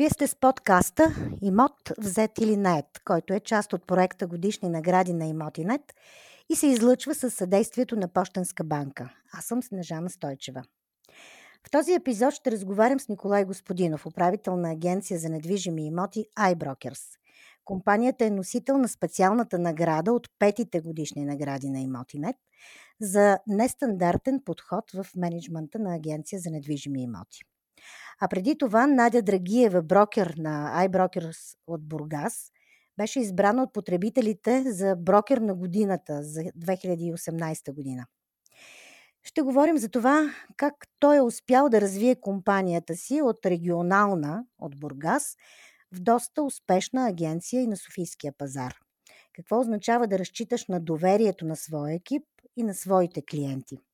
Вие сте с подкаста Имот взет или нет, който е част от проекта Годишни награди на Имотинет и се излъчва с съдействието на Пощенска банка. Аз съм Снежана Стойчева. В този епизод ще разговарям с Николай Господинов, управител на агенция за недвижими имоти iBrokers. Компанията е носител на специалната награда от петите годишни награди на Имотинет за нестандартен подход в менеджмента на агенция за недвижими имоти. А преди това Надя Драгиева, брокер на iBrokers от Бургас, беше избрана от потребителите за брокер на годината за 2018 година. Ще говорим за това как той е успял да развие компанията си от регионална, от Бургас, в доста успешна агенция и на Софийския пазар. Какво означава да разчиташ на доверието на своя екип и на своите клиенти –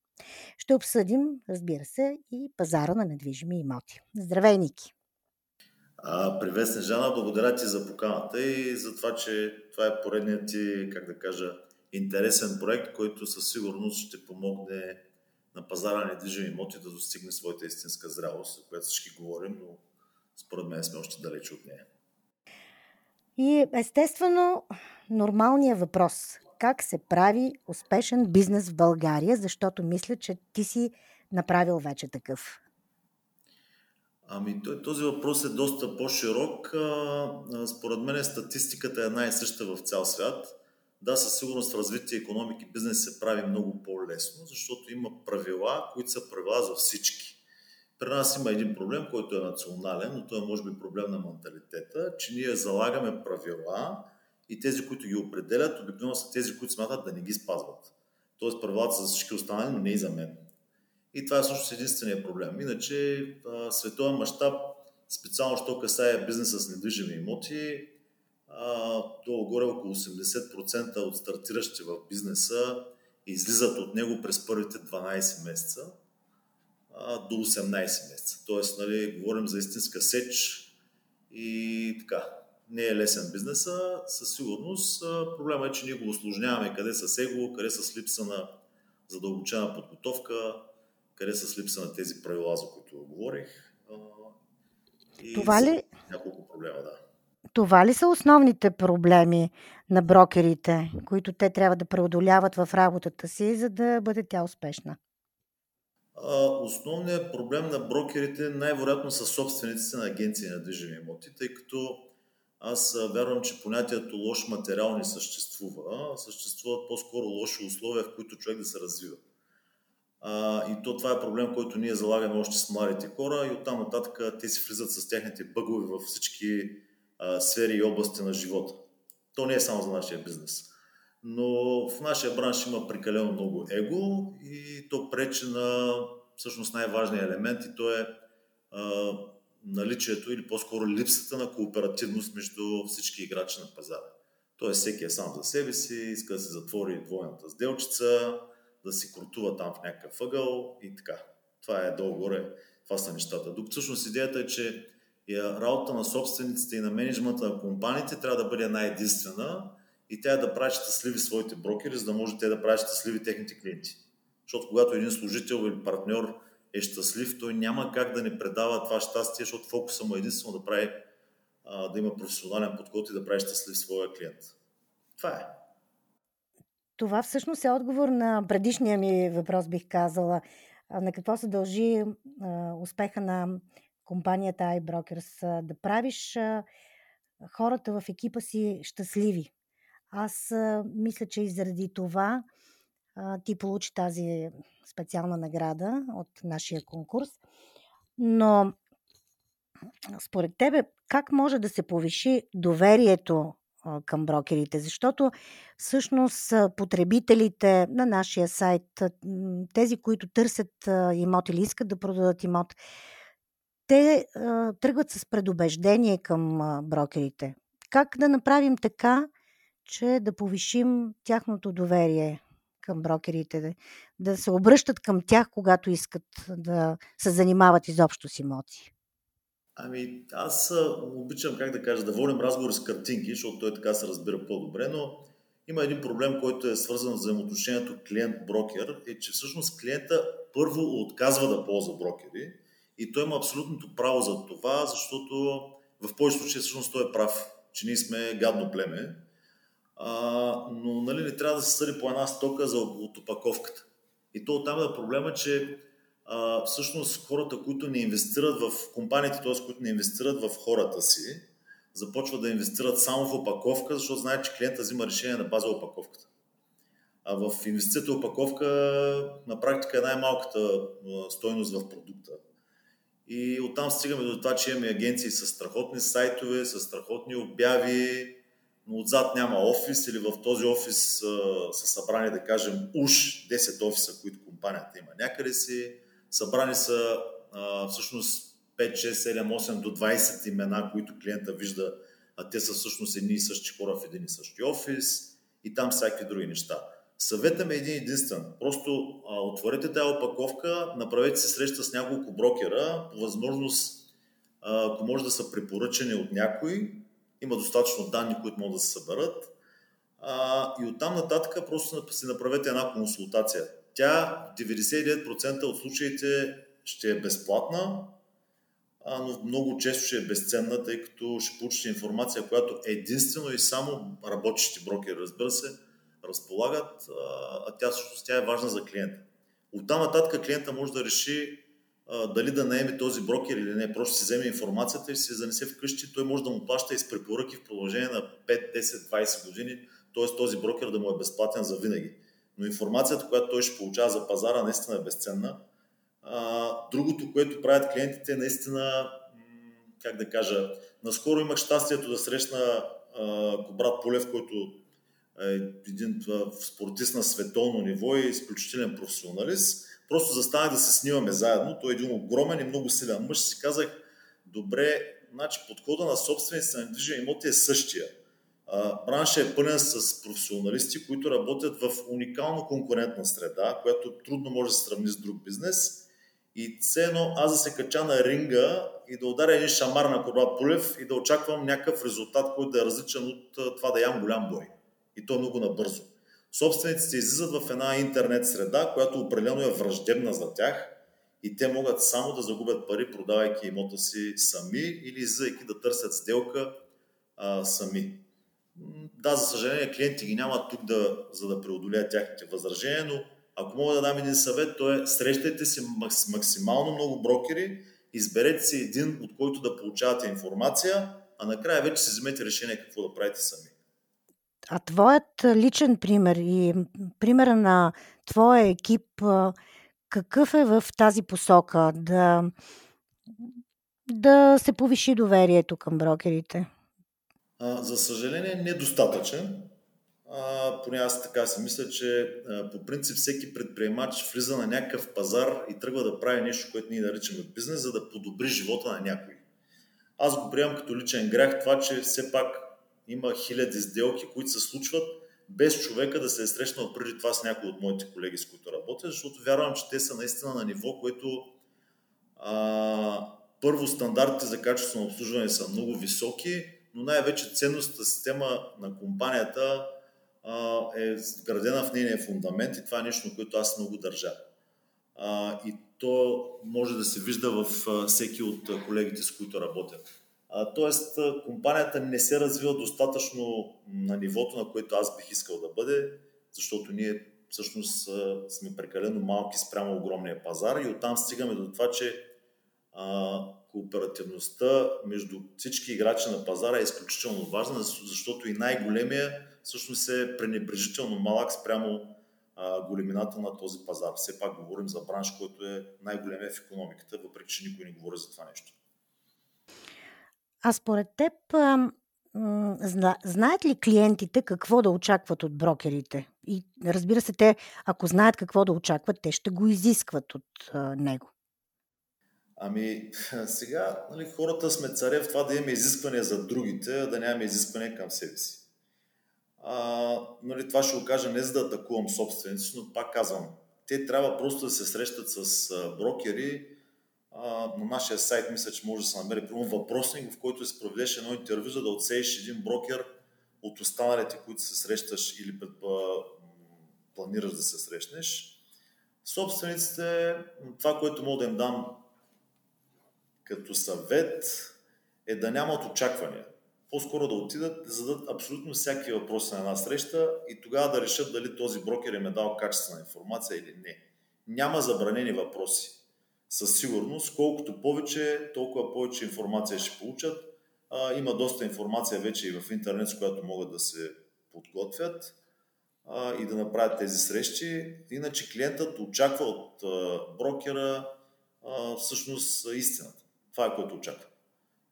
ще обсъдим, разбира се, и пазара на недвижими имоти. Здравей, Ники! А, привет, Снежана! Благодаря ти за поканата и за това, че това е поредният ти, как да кажа, интересен проект, който със сигурност ще помогне на пазара на недвижими имоти да достигне своята истинска зрялост, за която всички говорим, но според мен сме още далече от нея. И естествено, нормалният въпрос как се прави успешен бизнес в България, защото мисля, че ти си направил вече такъв. Ами, този въпрос е доста по-широк. Според мен статистиката е една и съща в цял свят. Да, със сигурност в развитие економики бизнес се прави много по-лесно, защото има правила, които са правила за всички. При нас има един проблем, който е национален, но той е може би проблем на менталитета, че ние залагаме правила, и тези, които ги определят, обикновено са тези, които смятат да не ги спазват. Тоест правилата са за всички останали, но не и за мен. И това е всъщност единствения проблем. Иначе световен мащаб, специално що касае бизнеса с недвижими имоти, долу-горе около 80% от стартиращи в бизнеса излизат от него през първите 12 месеца до 18 месеца. Тоест, нали, говорим за истинска сеч и така не е лесен бизнеса, със сигурност. Проблема е, че ние го осложняваме къде с его, къде с липса на задълбочена подготовка, къде с липса на тези правила, за които говорих. И Това ли... Няколко проблема, да. Това ли са основните проблеми на брокерите, които те трябва да преодоляват в работата си, за да бъде тя успешна? Основният проблем на брокерите най-вероятно са собствениците на агенции на движими имоти, тъй като аз вярвам, че понятието лош материал не съществува. Съществуват по-скоро лоши условия, в които човек да се развива. А, и то това е проблем, който ние залагаме още с младите хора и оттам нататък те си влизат с техните бъгове във всички а, сфери и области на живота. То не е само за нашия бизнес. Но в нашия бранш има прекалено много его и то пречи на всъщност най-важния елемент и то е а, наличието или по-скоро липсата на кооперативност между всички играчи на пазара. Тоест всеки е сам за себе си, иска да се затвори двойната сделчица, да си крутува там в някакъв ъгъл и така. Това е долу-горе, това са нещата. Докато всъщност идеята е, че работа на собствениците и на менеджмента на компаниите трябва да бъде една единствена и тя е да прави щастливи своите брокери, за да може те да правят щастливи техните клиенти. Защото когато един служител или партньор е щастлив, той няма как да не предава това щастие, защото фокуса му е единствено да прави, да има професионален подход и да прави щастлив своя клиент. Това е. Това всъщност е отговор на предишния ми въпрос, бих казала. На какво се дължи успеха на компанията iBrokers? Да правиш хората в екипа си щастливи. Аз мисля, че и заради това ти получи тази специална награда от нашия конкурс. Но според тебе, как може да се повиши доверието към брокерите? Защото всъщност потребителите на нашия сайт, тези, които търсят имот или искат да продадат имот, те тръгват с предубеждение към брокерите. Как да направим така, че да повишим тяхното доверие към брокерите, да, се обръщат към тях, когато искат да се занимават изобщо с имоти? Ами, аз обичам, как да кажа, да водим разговори с картинки, защото той така се разбира по-добре, но има един проблем, който е свързан с взаимоотношението клиент-брокер, е, че всъщност клиента първо отказва да ползва брокери и той има абсолютното право за това, защото В повече случаи всъщност той е прав, че ние сме гадно племе, а, но нали, не трябва да се съди по една стока за, от опаковката. И то оттам е проблема, че а, всъщност хората, които не инвестират в компаниите, т.е. които не инвестират в хората си, започват да инвестират само в опаковка, защото знаят, че клиента взима решение на база опаковката. А в инвестицията опаковка на практика е най-малката стойност в продукта. И оттам стигаме до това, че имаме агенции с страхотни сайтове, с страхотни обяви, но отзад няма офис или в този офис а, са събрани, да кажем, уж 10 офиса, които компанията има някъде си. Събрани са а, всъщност 5, 6, 7, 8 до 20 имена, които клиента вижда, а те са всъщност едни и същи хора в един и същи офис и там всякакви други неща. Съветът ми е един единствен. Просто а, отворете тази опаковка, направете се среща с няколко брокера, по възможност, а, ако може да са препоръчени от някой, има достатъчно данни, които могат да се съберат. А, и оттам нататък просто си направете една консултация. Тя в 99% от случаите ще е безплатна, а, но много често ще е безценна, тъй като ще получите информация, която единствено и само работещи брокери, разбира се, разполагат, а тя всъщност тя е важна за клиента. От там нататък клиента може да реши а, дали да наеме този брокер или не. Просто си вземе информацията и си занесе вкъщи. Той може да му плаща и с препоръки в продължение на 5, 10, 20 години, т.е. този брокер да му е безплатен за винаги. Но информацията, която той ще получава за пазара, наистина е безценна. А, другото, което правят клиентите, е наистина, как да кажа, наскоро имах щастието да срещна Кобрат Полев, който е един спортист на световно ниво и изключителен професионалист. Просто застанах да се снимаме заедно. Той е един огромен и много силен мъж. Си казах, добре, значи подхода на собствениците на недвижими имоти е същия. Браншът е пълен с професионалисти, които работят в уникално конкурентна среда, която трудно може да се сравни с друг бизнес. И все едно аз да се кача на ринга и да ударя един шамар на Корбат Полев и да очаквам някакъв резултат, който да е различен от това да ям голям бой и то много набързо. Собствениците излизат в една интернет среда, която определено е враждебна за тях и те могат само да загубят пари, продавайки имота си сами или излизайки да търсят сделка а, сами. Да, за съжаление, клиенти ги нямат тук, да, за да преодолеят тяхните възражения, но ако мога да дам един съвет, то е срещайте си максимално много брокери, изберете си един, от който да получавате информация, а накрая вече си вземете решение какво да правите сами. А твоят личен пример и примера на твоя екип, какъв е в тази посока да да се повиши доверието към брокерите? А, за съжаление, недостатъчен. А, поне аз така си мисля, че а, по принцип всеки предприемач влиза на някакъв пазар и тръгва да прави нещо, което ние наричаме бизнес, за да подобри живота на някой. Аз го приемам като личен грях това, че все пак има хиляди сделки, които се случват без човека да се е срещнал преди това с някой от моите колеги, с които работя, защото вярвам, че те са наистина на ниво, което а, първо стандартите за качество на обслужване са много високи, но най-вече ценностната система на компанията а, е вградена в нейния фундамент и това е нещо, на което аз много държа. А, и то може да се вижда в всеки от колегите, с които работят. Тоест, компанията не се развива достатъчно на нивото, на което аз бих искал да бъде, защото ние всъщност сме прекалено малки спрямо огромния пазар и оттам стигаме до това, че а, кооперативността между всички играчи на пазара е изключително важна, защото и най-големия всъщност е пренебрежително малък спрямо а, големината на този пазар. Все пак говорим за бранш, който е най-големия в економиката, въпреки че никой не говори за това нещо. А според теб, знаят ли клиентите какво да очакват от брокерите? И разбира се, те, ако знаят какво да очакват, те ще го изискват от него. Ами, сега нали, хората сме царе в това да имаме изисквания за другите, а да нямаме изисквания към себе си. А, нали, това ще го кажа не за да атакувам собственици, но пак казвам, те трябва просто да се срещат с брокери, на нашия сайт мисля, че може да се намери примерно въпросник, в който проведеш едно интервю, за да отсееш един брокер от останалите, които се срещаш или планираш да се срещнеш. Собствениците, това, което мога да им дам като съвет, е да нямат очаквания. По-скоро да отидат, да зададат абсолютно всяки въпроси на една среща и тогава да решат дали този брокер им е дал качествена информация или не. Няма забранени въпроси. Със сигурност, колкото повече, толкова повече информация ще получат. А, има доста информация вече и в интернет, с която могат да се подготвят а, и да направят тези срещи. Иначе клиентът очаква от а, брокера а, всъщност истината. Това е което очаква.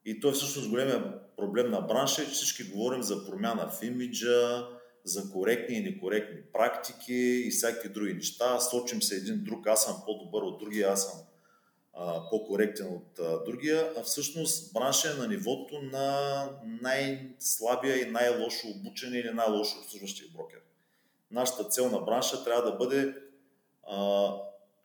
И той всъщност големия проблем на бранша е, че всички говорим за промяна в имиджа, за коректни и некоректни практики и всякакви други неща. Сочим се един друг, аз съм по-добър от другия, аз съм по-коректен от другия, а всъщност бранша е на нивото на най-слабия и най-лошо обучен или най-лошо обслужващия брокер. Нашата цел на бранша трябва да бъде а,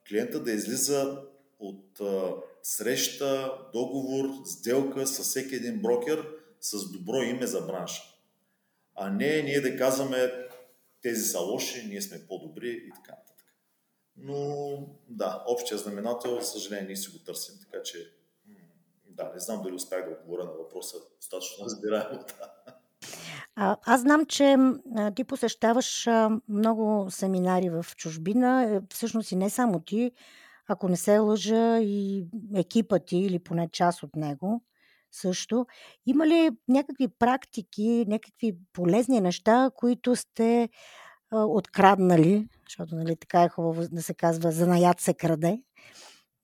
клиента да излиза от а, среща, договор, сделка с всеки един брокер с добро име за бранша. А не ние да казваме тези са лоши, ние сме по-добри и така. Но да, общия знаменател, съжаление, ние си го търсим, така че да, не знам дали успях да отговоря на въпроса достатъчно разбираемо. Да. А, аз знам, че а, ти посещаваш а, много семинари в чужбина, е, всъщност и не само ти, ако не се лъжа и екипа ти или поне част от него също. Има ли някакви практики, някакви полезни неща, които сте а, откраднали, защото нали, така е хубаво да се казва, занаят се краде,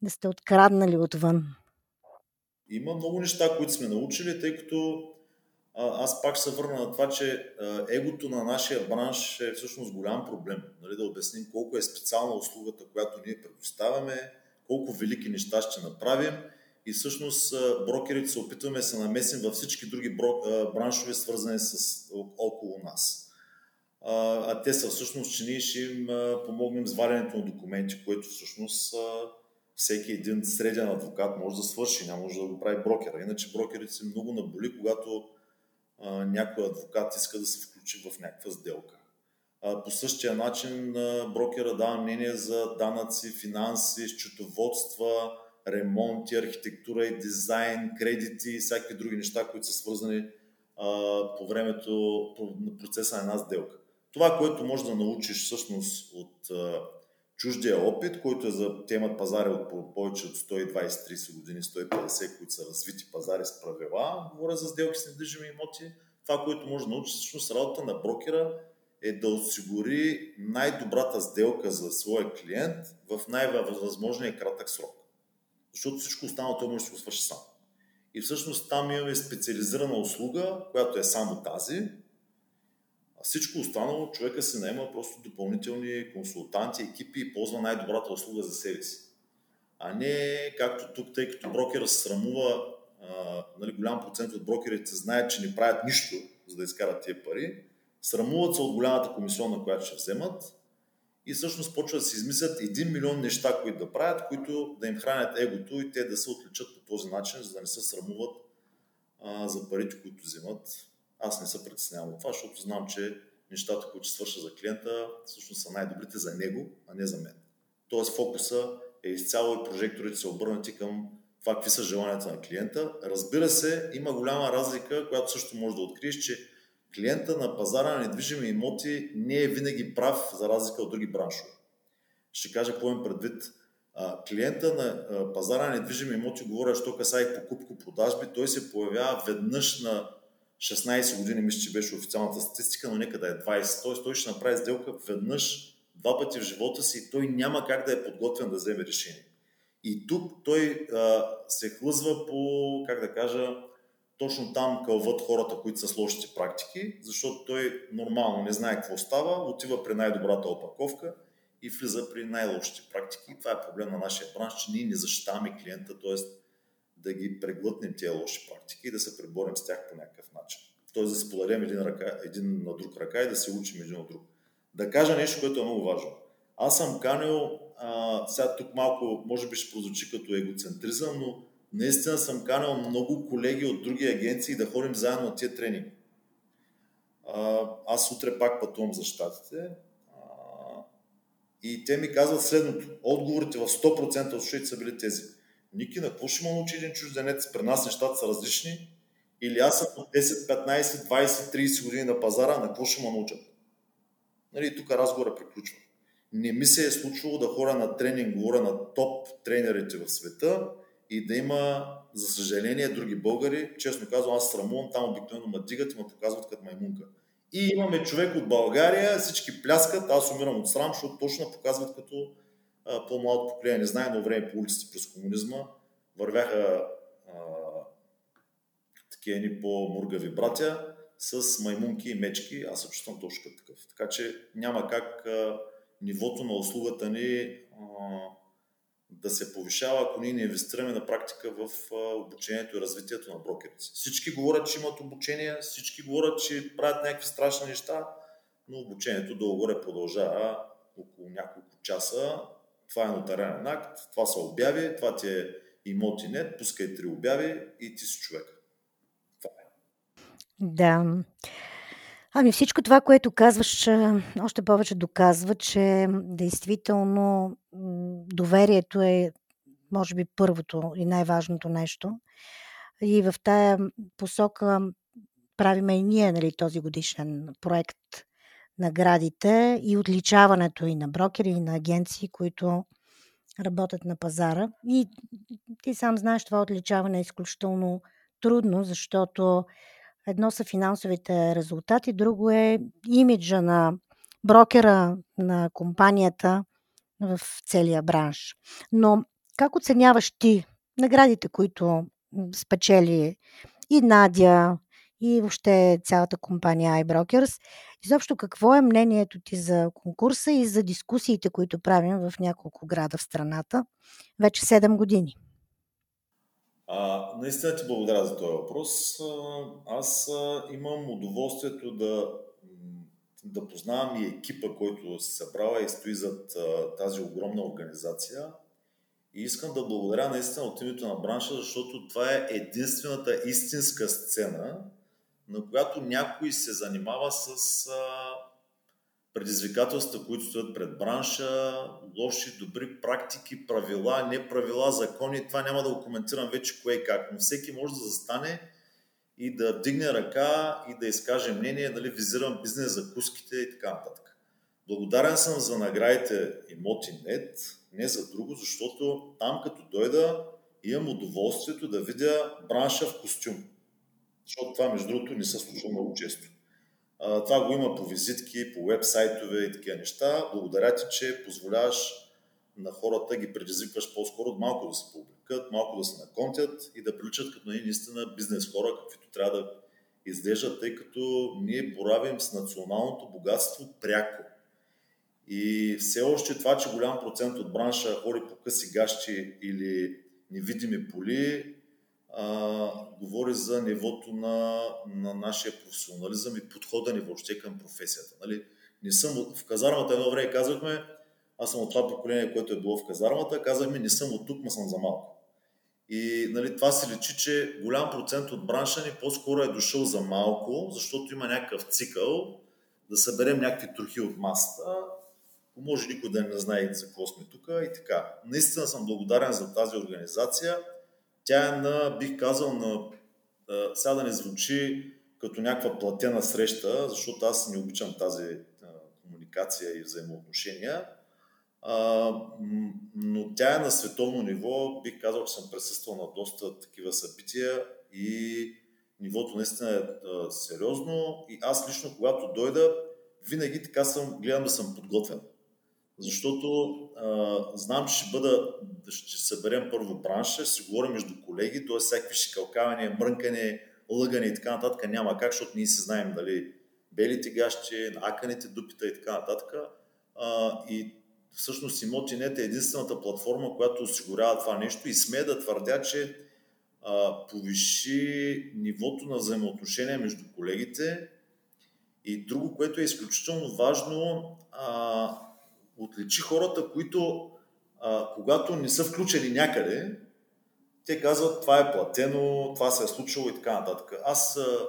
да сте откраднали отвън? Има много неща, които сме научили, тъй като аз пак се върна на това, че егото на нашия бранш е всъщност голям проблем. Нали, да обясним колко е специална услугата, която ние предоставяме, колко велики неща ще направим и всъщност брокерите се опитваме да се намесим във всички други браншове, свързани с около нас. А те са всъщност, че ние ще им помогнем с варянето на документи, което всъщност всеки един среден адвокат може да свърши, няма може да го прави брокера. Иначе брокерите се много наболи, когато а, някой адвокат иска да се включи в някаква сделка. А, по същия начин а, брокера дава мнение за данъци, финанси, счетоводства, ремонти, архитектура и дизайн, кредити и всякакви други неща, които са свързани а, по времето на процеса на една сделка. Това, което може да научиш всъщност от чуждия опит, който е за темат пазари от повече от 120-30 години, 150, които са развити пазари с правила, говоря за сделки с недвижими имоти, това, което може да научи всъщност работа на брокера е да осигури най-добрата сделка за своя клиент в най-възможния кратък срок. Защото всичко останало той може да се свърши сам. И всъщност там имаме специализирана услуга, която е само тази, всичко останало човека се наема просто допълнителни консултанти, екипи и ползва най-добрата услуга за себе си. А не както тук, тъй като брокера се срамува, а, нали, голям процент от брокерите знаят, че не правят нищо, за да изкарат тия пари, срамуват се от голямата комисионна, която ще вземат и всъщност почват да си измислят един милион неща, които да правят, които да им хранят егото и те да се отличат по този начин, за да не се срамуват а, за парите, които вземат аз не се притеснявам от това, защото знам, че нещата, които свърша за клиента, всъщност са най-добрите за него, а не за мен. Тоест фокуса е изцяло и прожекторите са обърнати към това, какви са желанията на клиента. Разбира се, има голяма разлика, която също може да откриеш, че клиента на пазара на недвижими имоти не е винаги прав, за разлика от други браншове. Ще кажа им предвид. клиента на пазара на недвижими имоти, говоря, що касае покупко-продажби, той се появява веднъж на 16 години, мисля, че беше официалната статистика, но нека да е 20. Тоест той ще направи сделка веднъж, два пъти в живота си и той няма как да е подготвен да вземе решение. И тук той а, се хлъзва по, как да кажа, точно там кълват хората, които са с лошите практики, защото той нормално не знае какво става, отива при най-добрата опаковка и влиза при най-лошите практики. Това е проблем на нашия бранш, че ние не защитаваме клиента, т.е да ги преглътнем тези лоши практики и да се преборим с тях по някакъв начин. Тоест да се подадем един, ръка, един на друг ръка и да се учим един от друг. Да кажа нещо, което е много важно. Аз съм канил, а, сега тук малко може би ще прозвучи като егоцентризъм, но наистина съм канил много колеги от други агенции да ходим заедно на тия тренинги. Аз утре пак пътувам за щатите а, и те ми казват следното. Отговорите в 100% от случаите са били тези. Ники, на какво ще му научи един чужденец? При нас нещата са различни. Или аз съм от 10, 15, 20, 30 години на пазара, на какво ще ме научат? Нали, тук разговора приключва. Не ми се е случвало да хора на тренинг, говоря на топ тренерите в света и да има, за съжаление, други българи. Честно казвам, аз срамувам, там обикновено ме дигат и ме показват като маймунка. И имаме човек от България, всички пляскат, аз умирам от срам, защото точно показват като по-младо поколение. Не знае, но време по улиците през комунизма вървяха а, такива ни по-мургави братя с маймунки и мечки. Аз се чувствам точно като такъв. Така че няма как а, нивото на услугата ни а, да се повишава, ако ние не инвестираме на практика в обучението и развитието на брокерите. Всички говорят, че имат обучение, всички говорят, че правят някакви страшни неща, но обучението долу-горе продължава около няколко часа. Това е нотариален акт, това са обяви, това ти е имоти нет, пускай три обяви и ти си човек. Това е. Да. Ами всичко това, което казваш, още повече доказва, че действително доверието е, може би, първото и най-важното нещо. И в тая посока правиме и ние нали, този годишен проект наградите и отличаването и на брокери, и на агенции, които работят на пазара. И ти сам знаеш, това отличаване е изключително трудно, защото Едно са финансовите резултати, друго е имиджа на брокера, на компанията в целия бранш. Но как оценяваш ти наградите, които спечели и Надя, и въобще цялата компания iBrokers. Изобщо какво е мнението ти за конкурса и за дискусиите, които правим в няколко града в страната вече 7 години? А, наистина ти благодаря за този въпрос. Аз имам удоволствието да, да познавам и екипа, който се събрава и стои зад тази огромна организация. И искам да благодаря наистина от името на бранша, защото това е единствената истинска сцена, на която някой се занимава с предизвикателства, които стоят пред бранша, лоши, добри практики, правила, не правила, закони. Това няма да го коментирам вече кое как, но всеки може да застане и да вдигне ръка и да изкаже мнение, дали визирам бизнес закуските и така нататък. Благодарен съм за наградите Имоти.нет, не за друго, защото там като дойда имам удоволствието да видя бранша в костюм. Защото това, между другото, не се случва много често. А, това го има по визитки, по вебсайтове и такива неща. Благодаря ти, че позволяваш на хората, ги предизвикваш по-скоро малко да се публикат, малко да се наконтят и да приличат като наистина бизнес хора, каквито трябва да изглеждат, тъй като ние боравим с националното богатство пряко. И все още това, че голям процент от бранша хори по къси гащи или невидими поли, а, говори за нивото на, на нашия професионализъм и подхода ни въобще към професията. Нали? Не съм, в казармата едно време казахме, аз съм от това поколение, което е било в казармата, казахме, не съм от тук, ма съм за малко. И нали, това се личи, че голям процент от бранша ни по-скоро е дошъл за малко, защото има някакъв цикъл да съберем някакви трохи от масата, може никой да не знае за какво сме тук и така. Наистина съм благодарен за тази организация тя е на, бих казал, на, сега да не звучи като някаква платена среща, защото аз не обичам тази комуникация и взаимоотношения, но тя е на световно ниво. Бих казал, че съм присъствал на доста такива събития и нивото наистина е сериозно. И аз лично, когато дойда, винаги така съм, гледам да съм подготвен защото а, знам, че ще бъда, ще съберем първо бранша, ще си говорим между колеги, т.е. всякакви шикалкаване, мрънкане, лъгане и така нататък няма как, защото ние си знаем дали белите гащи, наканите дупита и така нататък. А, и всъщност Имотинет е единствената платформа, която осигурява това нещо и сме да твърдя, че а, повиши нивото на взаимоотношения между колегите. И друго, което е изключително важно, а, отличи хората, които а, когато не са включени някъде, те казват това е платено, това се е случило и така нататък. Аз а,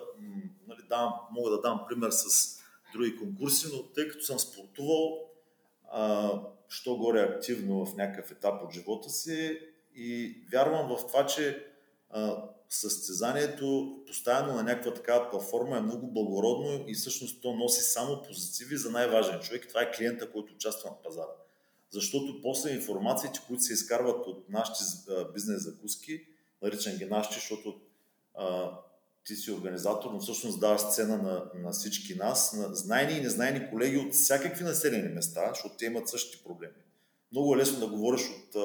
нали, дам, мога да дам пример с други конкурси, но тъй като съм спортувал, а, що горе активно в някакъв етап от живота си и вярвам в това, че а, състезанието, поставено на някаква такава платформа, е много благородно и всъщност то носи само позитиви за най-важен човек. Това е клиента, който участва на пазара. Защото после информациите, които се изкарват от нашите бизнес закуски, наричам ги нашите, защото а, ти си организатор, но всъщност даваш сцена на, на всички нас, на знайни и незнайни колеги от всякакви населени места, защото те имат същите проблеми. Много е лесно да говориш от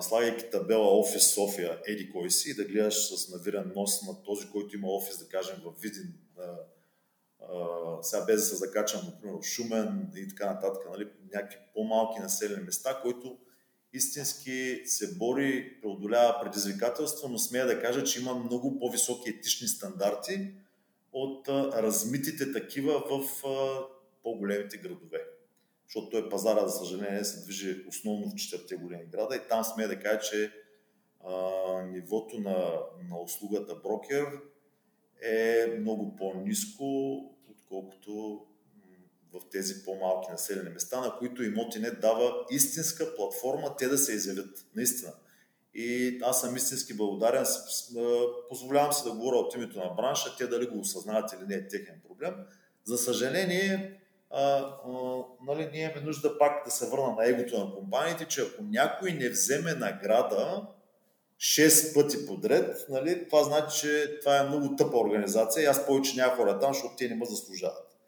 слагайки табела офис София, еди кой си, и да гледаш с навиран нос на този, който има офис, да кажем, в Видин, а, а, сега без да се закачам, например, Шумен и така нататък, нали, някакви по-малки населени места, които истински се бори, преодолява предизвикателства, но смея да кажа, че има много по-високи етични стандарти от а, размитите такива в а, по-големите градове защото той пазара, за съжаление, се движи основно в четирите големи града и там сме да кажа, че а, нивото на, на услугата брокер е много по-низко, отколкото в тези по-малки населени места, на които не дава истинска платформа те да се изявят. Наистина. И аз съм истински благодарен. Позволявам се да говоря от името на бранша. Те дали го осъзнават или не е техен проблем. За съжаление, а, а, нали, ние имаме нужда пак да се върна на егото на компаниите, че ако някой не вземе награда 6 пъти подред, нали, това значи, че това е много тъпа организация и аз повече няма хора там, защото те не ме заслужават.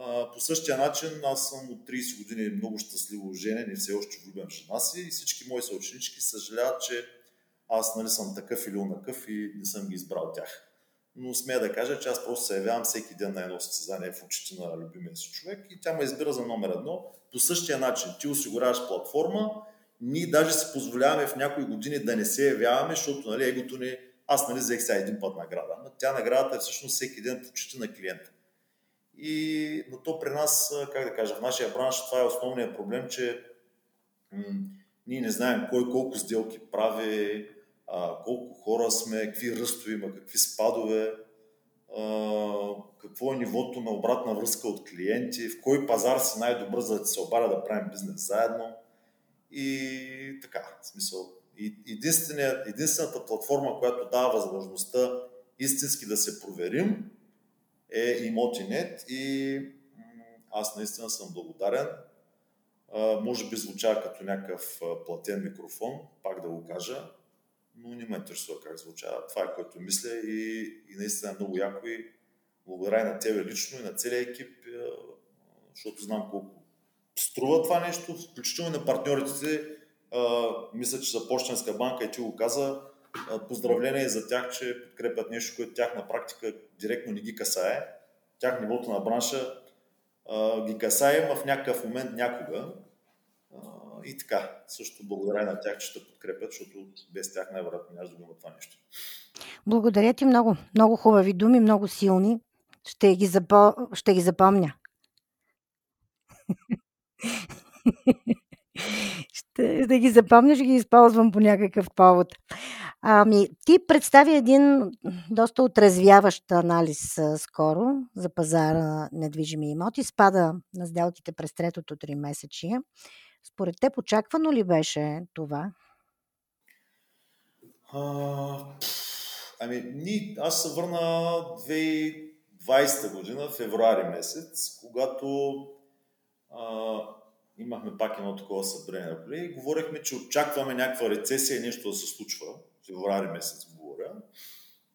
А, по същия начин аз съм от 30 години много щастливо женен и все още влюбен жена си и всички мои съученички съжаляват, че аз нали, съм такъв или онакъв и не съм ги избрал тях но смея да кажа, че аз просто се явявам всеки ден на едно състезание в очите на любимия си човек и тя ме избира за номер едно. По същия начин ти осигуряваш платформа, ние даже си позволяваме в някои години да не се явяваме, защото нали, егото ни, аз нали взех сега един път награда, но тя наградата е всъщност всеки ден в очите на клиента. И, но то при нас, как да кажа, в нашия бранш това е основният проблем, че м- ние не знаем кой колко сделки прави, а, колко хора сме, какви ръстове има, какви спадове, а, какво е нивото на обратна връзка от клиенти, в кой пазар си най-добър, за да се обаря да правим бизнес заедно. И така, в смисъл. единствената платформа, която дава възможността истински да се проверим, е Имотинет и аз наистина съм благодарен. А, може би звуча като някакъв платен микрофон, пак да го кажа, но не ме интересува как звучава. Това е което мисля и, и наистина е много яко и благодаря на тебе лично и на целия екип, е, защото знам колко струва това нещо, включително на партньорите си. Мисля, че за Почтенска банка и ти го каза, поздравление за тях, че подкрепят нещо, което тях на практика директно не ги касае. Тях нивото на бранша ги касае, в някакъв момент някога и така, също благодаря на тях, че те подкрепят, защото без тях най-вероятно няма да го има това нещо. Благодаря ти много. Много хубави думи, много силни. Ще ги, запо... ще ги запомня. ще, ще ги запомня, ще ги използвам по някакъв повод. Ами, ти представи един доста отрезвяващ анализ а, скоро за пазара на недвижими имоти. Спада на сделките през третото три месечия. Според теб очаквано ли беше това? А, ами, ни, аз се върна 2020 година, февруари месец, когато а, имахме пак едно такова събрание на колеги и говорихме, че очакваме някаква рецесия и нещо да се случва. Февруари месец говоря.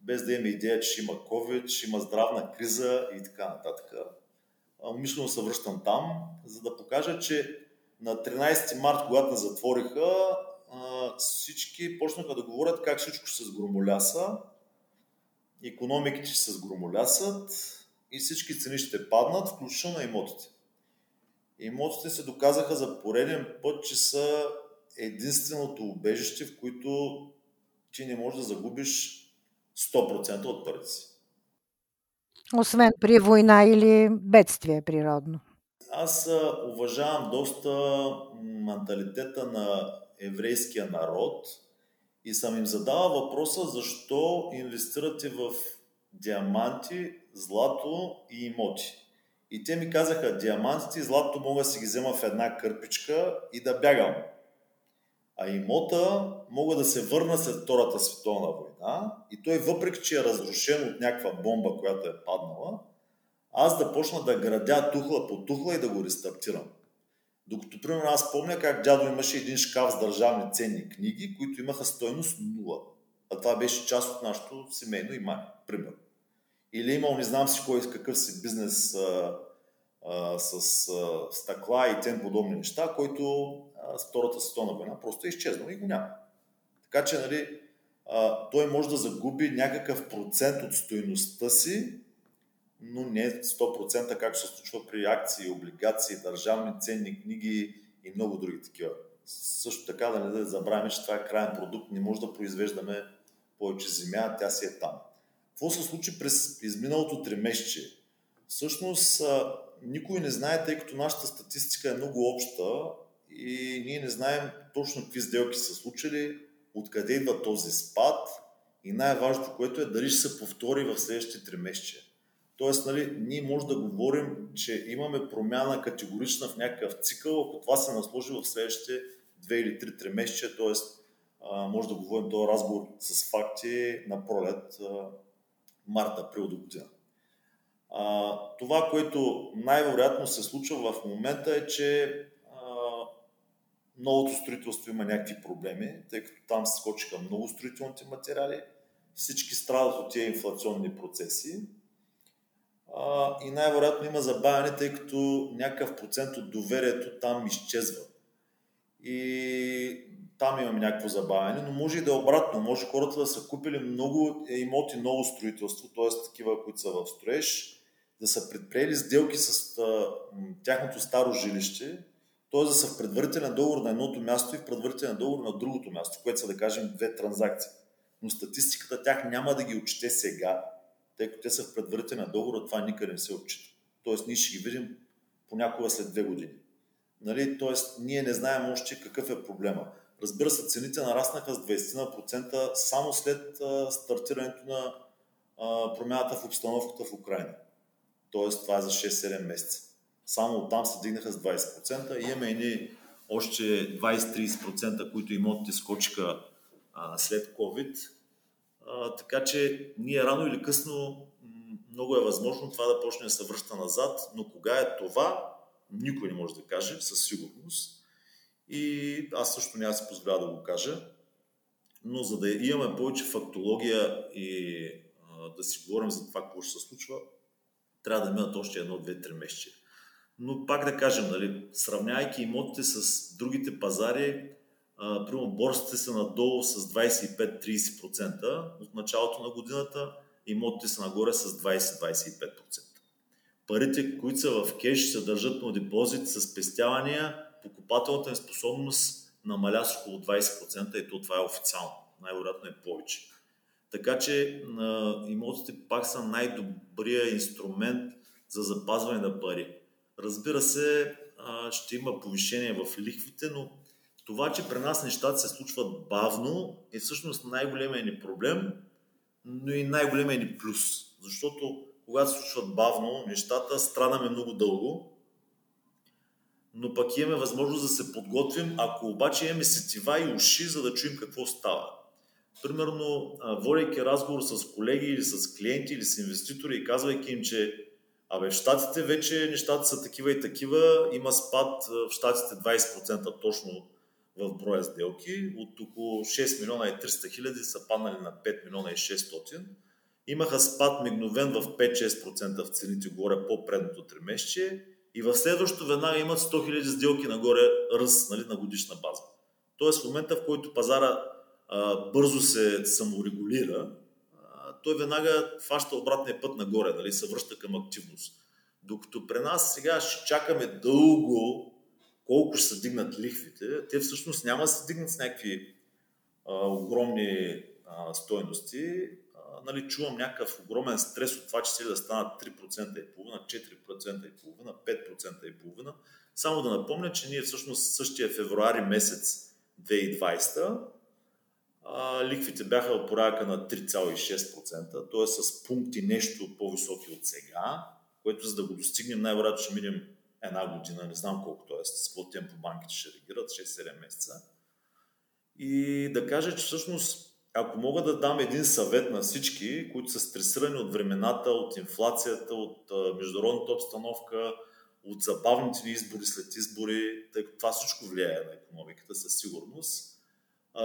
Без да имаме идея, че има COVID, че има здравна криза и така нататък. Умишлено се връщам там, за да покажа, че на 13 март, когато не затвориха, всички почнаха да говорят как всичко ще се сгромоляса, економиките ще се сгромолясат и всички цени ще паднат, включително на имотите. Имотите се доказаха за пореден път, че са единственото убежище, в което ти не можеш да загубиш 100% от парите си. Освен при война или бедствие природно. Аз уважавам доста менталитета на еврейския народ и съм им задавал въпроса защо инвестирате в диаманти, злато и имоти. И те ми казаха, диамантите и злато мога да си ги взема в една кърпичка и да бягам. А имота мога да се върна след Втората световна война и той въпреки, че е разрушен от някаква бомба, която е паднала, аз да почна да градя тухла по тухла и да го рестартирам. Докато, примерно, аз помня как дядо имаше един шкаф с държавни ценни книги, които имаха стойност нула. А това беше част от нашето семейно имане, примерно. Или имал, не знам си кой какъв си бизнес а, а, с а, стъкла и тем подобни неща, който а, с Втората световна война просто е изчезнал и го няма. Така че, нали, а, той може да загуби някакъв процент от стоеността си, но не 100% както се случва при акции, облигации, държавни ценни книги и много други такива. Също така да не да забравяме, че това е крайен продукт, не може да произвеждаме повече земя, тя си е там. Какво се случи през изминалото три месече? Всъщност никой не знае, тъй като нашата статистика е много обща и ние не знаем точно какви сделки са случили, откъде идва този спад и най-важното, което е дали ще се повтори в следващите три месече. Тоест, нали, ние може да говорим, че имаме промяна категорична в някакъв цикъл, ако това се насложи в следващите две или три три месече, т.е. може да говорим този разговор с факти на пролет март, април до година. Това, което най-вероятно се случва в момента е, че новото строителство има някакви проблеми, тъй като там се скочиха много строителните материали, всички страдат от тези инфлационни процеси а, и най-вероятно има забавяне, тъй като някакъв процент от доверието там изчезва. И там имаме някакво забавяне, но може и да е обратно. Може хората да са купили много имоти, ново строителство, т.е. такива, които са в строеж, да са предприели сделки с тяхното старо жилище, т.е. да са в предварителен договор на едното място и в предварителен договор на другото място, което са да кажем две транзакции. Но статистиката тях няма да ги отчете сега, тъй като те са в предварителен договор, а това никъде не се отчита. Тоест ние ще ги видим понякога след две години. Нали? Тоест ние не знаем още какъв е проблема. Разбира се, цените нараснаха с 20% само след стартирането на промяната в обстановката в Украина. Тоест това е за 6-7 месеца. Само оттам се дигнаха с 20% и имаме едни още 20-30%, които имотите скочиха а, след COVID. Така че ние рано или късно много е възможно това да почне да се връща назад, но кога е това, никой не може да каже със сигурност. И аз също няма си позволя да го кажа. Но за да имаме повече фактология и а, да си говорим за това, какво ще се случва, трябва да минат още едно, две, три месече. Но пак да кажем, нали, сравнявайки имотите с другите пазари, а, примерно борсите са надолу с 25-30% от началото на годината, имотите са нагоре с 20-25%. Парите, които са в кеш, се държат на депозит с спестявания покупателната им способност намаля с около 20% и то това е официално. Най-вероятно е повече. Така че имотите пак са най-добрия инструмент за запазване на пари. Разбира се, ще има повишение в лихвите, но това, че при нас нещата се случват бавно е всъщност най-големия ни проблем, но и най-големия ни плюс. Защото когато се случват бавно нещата, страдаме много дълго но пък имаме възможност да се подготвим, ако обаче имаме сетива и уши, за да чуем какво става. Примерно, водейки разговор с колеги или с клиенти или с инвеститори и казвайки им, че Абе, в Штатите вече нещата са такива и такива. Има спад в Штатите 20% точно в броя сделки. От около 6 милиона и 300 хиляди са паднали на 5 милиона и 600. Имаха спад мигновен в 5-6% в цените горе по предното 3 месече и в следващото веднага имат 100 000 сделки нагоре ръст нали, на годишна база. Тоест в момента, в който пазара а, бързо се саморегулира, а, той веднага фаща обратния път нагоре, нали, се връща към активност. Докато при нас сега ще чакаме дълго колко ще се дигнат лихвите, те всъщност няма да се дигнат с някакви а, огромни а, стойности, нали, чувам някакъв огромен стрес от това, че се да станат 3% и половина, 4% и половина, 5% и половина. Само да напомня, че ние всъщност същия февруари месец 2020 а, ликвите бяха от порядъка на 3,6%, т.е. с пункти нещо по-високи от сега, което за да го достигнем най-вероятно ще минем една година, не знам колко, т.е. с какво темпо банките ще реагират, 6-7 месеца. и да кажа, че всъщност ако мога да дам един съвет на всички, които са стресирани от времената, от инфлацията, от международната обстановка, от забавните избори след избори, тъй като това всичко влияе на економиката със сигурност,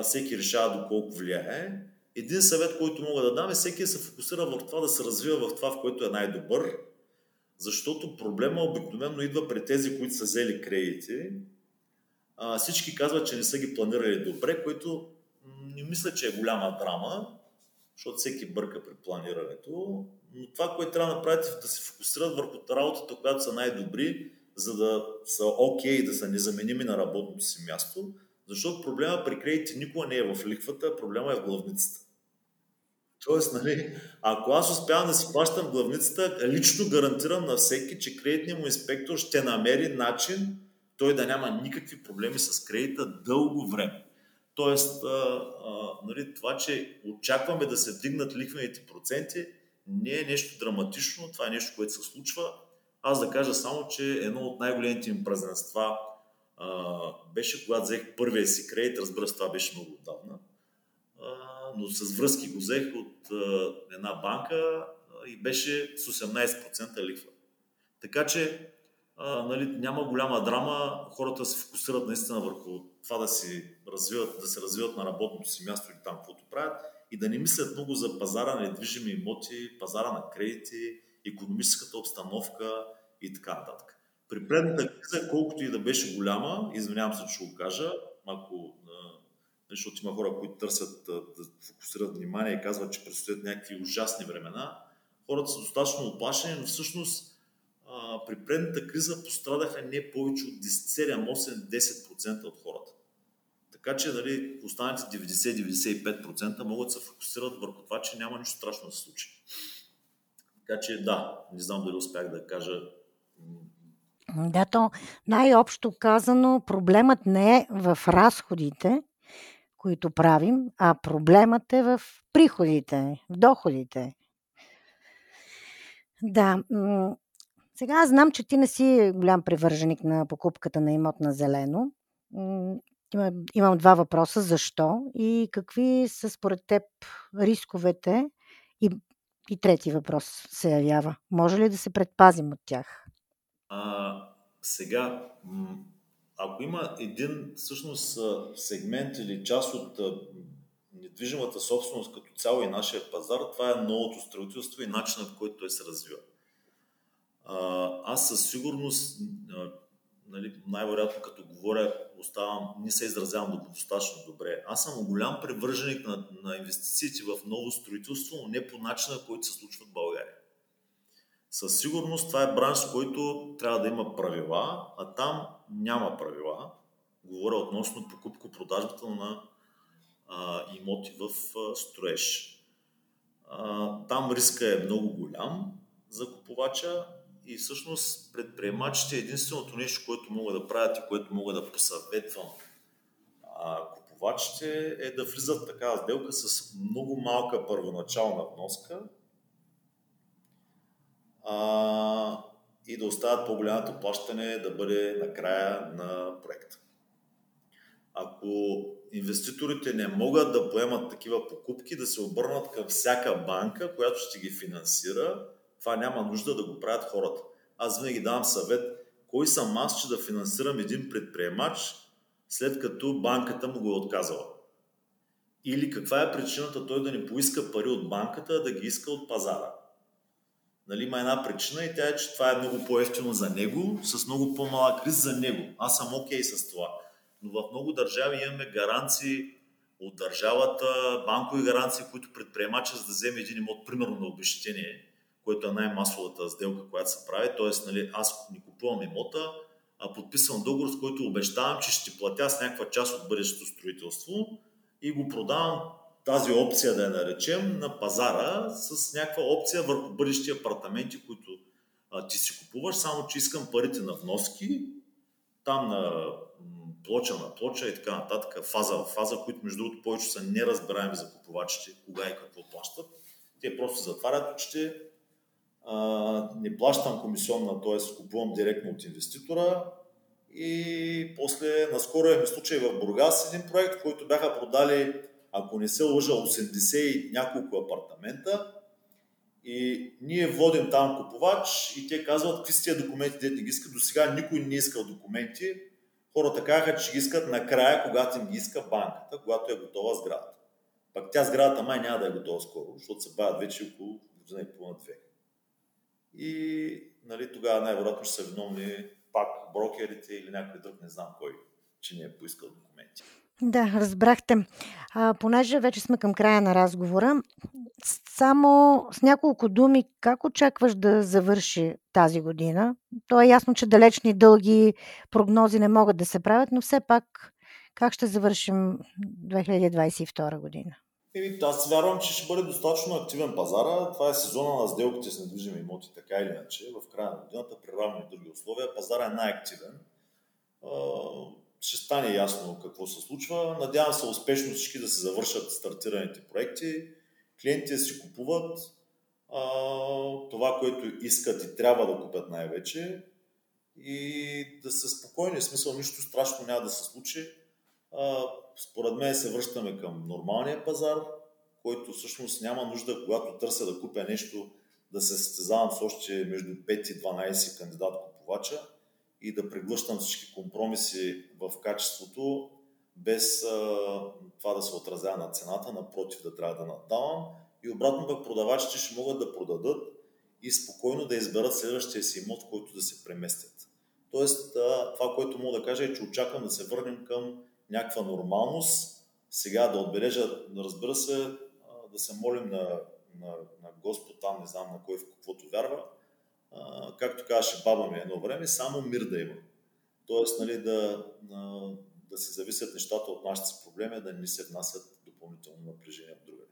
всеки решава доколко влияе. Един съвет, който мога да дам е всеки да се фокусира в това да се развива в това, в което е най-добър, защото проблема обикновено идва при тези, които са взели кредити. А, всички казват, че не са ги планирали добре, което не мисля, че е голяма драма, защото всеки бърка при планирането. Но това, което трябва да направите, е да се фокусират върху работата, която са най-добри, за да са окей, okay, да са незаменими на работното си място. Защото проблема при кредити никога не е в лихвата, проблема е в главницата. Тоест, нали, ако аз успявам да си плащам главницата, лично гарантирам на всеки, че кредитният му инспектор ще намери начин той да няма никакви проблеми с кредита дълго време. Тоест, а, а, нали, това, че очакваме да се вдигнат лихвените проценти, не е нещо драматично, това е нещо, което се случва. Аз да кажа само, че едно от най-големите им празненства беше когато взех първия си кредит, разбира се, това беше много отдавна, но с връзки го взех от а, една банка а, и беше с 18% лихва. Така че а, нали, няма голяма драма, хората се фокусират наистина върху това да, си развиват, да се развиват на работното си място или там каквото правят и да не мислят много за пазара на недвижими имоти, пазара на кредити, економическата обстановка и така нататък. При предната криза, колкото и да беше голяма, извинявам се, че го кажа, ако защото има хора, които търсят да фокусират внимание и казват, че предстоят някакви ужасни времена, хората са достатъчно оплашени, но всъщност а, при предната криза пострадаха не повече от 7, 8, 10% от хората. Така че нали, останалите 90-95% могат да се фокусират върху това, че няма нищо страшно да се случи. Така че да, не знам дали успях да кажа. Да, то най-общо казано, проблемът не е в разходите, които правим, а проблемът е в приходите, в доходите. Да, сега аз знам, че ти не си голям привърженик на покупката на имот на зелено. Имам два въпроса. Защо и какви са според теб рисковете? И, и трети въпрос се явява. Може ли да се предпазим от тях? А, сега, ако има един всъщност сегмент или част от недвижимата собственост като цяло и нашия пазар, това е новото строителство и начинът, по който той се развива. Аз със сигурност, нали, най-вероятно като говоря, оставам, не се изразявам достатъчно добре. Аз съм голям привърженик на, на инвестициите в ново строителство, но не по начина, който се случва в България. Със сигурност това е бранш, който трябва да има правила, а там няма правила. Говоря относно покупко-продажбата на а, имоти в а, строеж. А, там риска е много голям за купувача и всъщност предприемачите единственото нещо, което могат да правят и което мога да посъветвам а, купувачите е да влизат в такава сделка с много малка първоначална вноска а, и да оставят по-голямото плащане да бъде накрая на проекта. Ако инвеститорите не могат да поемат такива покупки, да се обърнат към всяка банка, която ще ги финансира, това няма нужда да го правят хората. Аз винаги давам съвет, кой съм аз, че да финансирам един предприемач, след като банката му го е отказала. Или каква е причината той да не поиска пари от банката, да ги иска от пазара. Нали, има една причина и тя е, че това е много по-ефтино за него, с много по-малък риск за него. Аз съм окей okay с това. Но в много държави имаме гаранции от държавата, банкови гаранции, които предприемача за да вземе един имот, примерно на обещение, което е най-масовата сделка, която се прави. Тоест, нали, аз не купувам имота, а подписвам договор, с който обещавам, че ще платя с някаква част от бъдещето строителство и го продавам тази опция, да я наречем, на пазара с някаква опция върху бъдещи апартаменти, които а, ти си купуваш, само че искам парите на вноски, там на плоча на плоча и така нататък, фаза в фаза, които между другото повече са неразбираеми за купувачите, кога и какво плащат. Те просто затварят очите, не плащам комисионна, т.е. купувам директно от инвеститора И после, наскоро имахме случай в Бургас един проект, който бяха продали, ако не се лъжа, 80 и няколко апартамента. И ние водим там купувач и те казват, какви са тия документи, дете ги искат. До сега никой не е искал документи. Хората казаха, че ги искат накрая, когато им ги иска банката, когато е готова сградата. Пак тя сградата май няма да е готова скоро, защото се бавят вече около година и половина-две. И нали, тогава най-вероятно ще са виновни пак брокерите или някой друг, не знам кой, че не е поискал документи. Да, разбрахте. А, понеже вече сме към края на разговора, само с няколко думи, как очакваш да завърши тази година? То е ясно, че далечни дълги прогнози не могат да се правят, но все пак как ще завършим 2022 година? Еми, аз вярвам, че ще бъде достатъчно активен пазара. Това е сезона на сделките с недвижими имоти, така или иначе. В края на годината, при равни други условия, пазара е най-активен. Ще стане ясно какво се случва. Надявам се успешно всички да се завършат стартираните проекти. Клиентите си купуват това, което искат и трябва да купят най-вече. И да са спокойни, в смисъл нищо страшно няма да се случи според мен се връщаме към нормалния пазар, който всъщност няма нужда, когато търся да купя нещо, да се състезавам с още между 5 и 12 кандидат купувача и да преглъщам всички компромиси в качеството, без а, това да се отразява на цената, напротив да трябва да надавам. И обратно пък продавачите ще могат да продадат и спокойно да изберат следващия си имот, който да се преместят. Тоест, това, което мога да кажа е, че очаквам да се върнем към някаква нормалност. Сега да отбележа, разбира се, да се молим на, на, на Господ там, не знам на кой в каквото вярва. Както казваше баба ми едно време, само мир да има. Тоест, нали, да, да, си зависят нещата от нашите проблеми, да не се внасят допълнително напрежение от друга.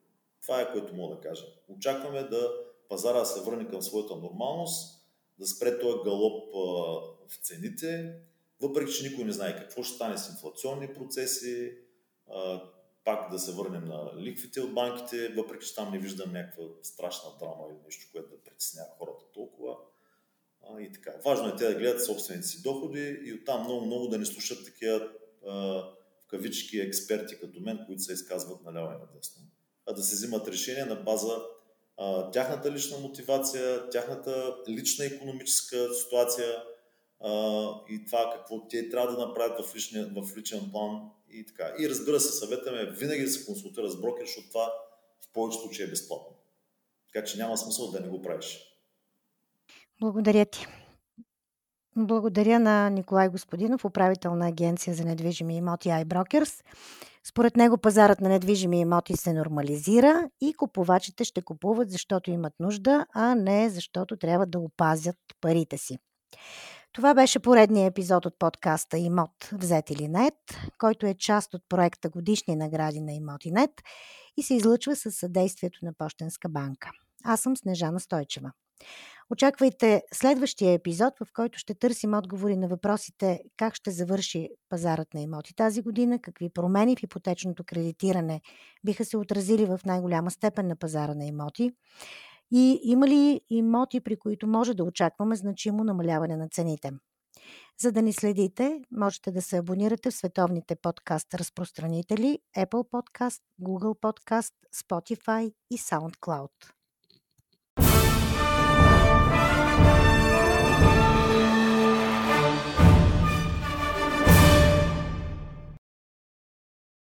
Това е което мога да кажа. Очакваме да пазара да се върне към своята нормалност, да спре този галоп в цените, въпреки че никой не знае какво ще стане с инфлационни процеси, пак да се върнем на ликвите от банките, въпреки че там не виждам някаква страшна драма или нещо, което да притеснява хората толкова. и така. Важно е те да гледат собствените си доходи и оттам много-много да не слушат такива в кавички експерти като мен, които се изказват наляво и надясно. А да се взимат решения на база а, тяхната лична мотивация, тяхната лична економическа ситуация, а, и това какво те трябва да направят в, личния, в личен план и така. И разбира се, съветваме винаги да се консултира с брокер, защото това в повечето случаи е безплатно. Така че няма смисъл да не го правиш. Благодаря ти. Благодаря на Николай Господинов, управител на Агенция за недвижими имоти iBrokers. Според него пазарът на недвижими имоти се нормализира и купувачите ще купуват, защото имат нужда, а не защото трябва да опазят парите си. Това беше поредният епизод от подкаста Имот взет или нет, който е част от проекта Годишни награди на Имотинет и се излъчва със съдействието на Пощенска банка. Аз съм Снежана Стойчева. Очаквайте следващия епизод, в който ще търсим отговори на въпросите как ще завърши пазарът на имоти тази година, какви промени в ипотечното кредитиране биха се отразили в най-голяма степен на пазара на имоти, и има ли имоти, при които може да очакваме значимо намаляване на цените? За да ни следите, можете да се абонирате в световните подкаст разпространители Apple Podcast, Google Podcast, Spotify и SoundCloud.